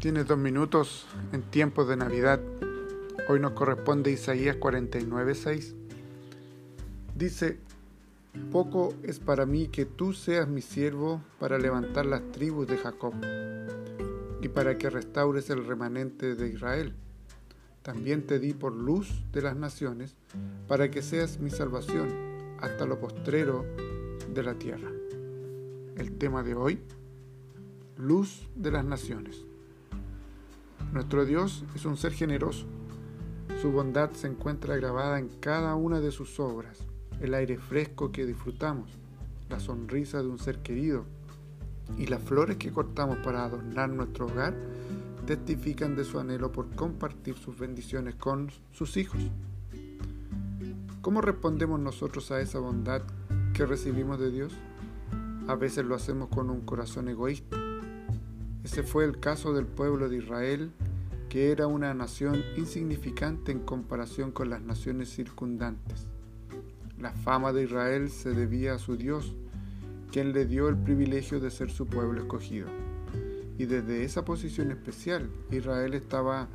Tienes dos minutos en tiempos de Navidad. Hoy nos corresponde Isaías 49:6. Dice, poco es para mí que tú seas mi siervo para levantar las tribus de Jacob y para que restaures el remanente de Israel. También te di por luz de las naciones para que seas mi salvación hasta lo postrero de la tierra. El tema de hoy, luz de las naciones. Nuestro Dios es un ser generoso. Su bondad se encuentra grabada en cada una de sus obras, el aire fresco que disfrutamos, la sonrisa de un ser querido y las flores que cortamos para adornar nuestro hogar testifican de su anhelo por compartir sus bendiciones con sus hijos. ¿Cómo respondemos nosotros a esa bondad que recibimos de Dios? A veces lo hacemos con un corazón egoísta ese fue el caso del pueblo de Israel, que era una nación insignificante en comparación con las naciones circundantes. La fama de Israel se debía a su Dios, quien le dio el privilegio de ser su pueblo escogido. Y desde esa posición especial, Israel estaba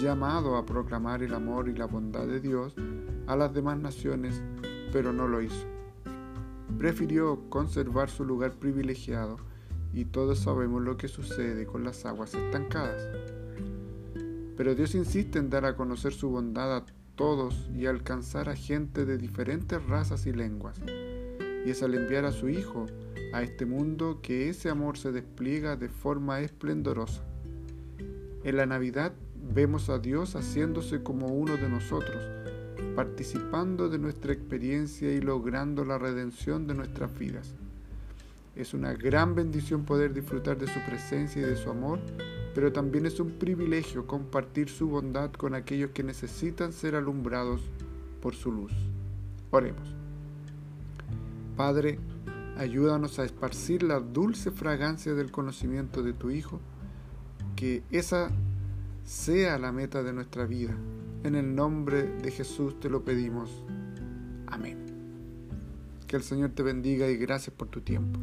llamado a proclamar el amor y la bondad de Dios a las demás naciones, pero no lo hizo. Prefirió conservar su lugar privilegiado y todos sabemos lo que sucede con las aguas estancadas. Pero Dios insiste en dar a conocer su bondad a todos y alcanzar a gente de diferentes razas y lenguas. Y es al enviar a su Hijo a este mundo que ese amor se despliega de forma esplendorosa. En la Navidad vemos a Dios haciéndose como uno de nosotros, participando de nuestra experiencia y logrando la redención de nuestras vidas. Es una gran bendición poder disfrutar de su presencia y de su amor, pero también es un privilegio compartir su bondad con aquellos que necesitan ser alumbrados por su luz. Oremos. Padre, ayúdanos a esparcir la dulce fragancia del conocimiento de tu Hijo, que esa sea la meta de nuestra vida. En el nombre de Jesús te lo pedimos. Amén. Que el Señor te bendiga y gracias por tu tiempo.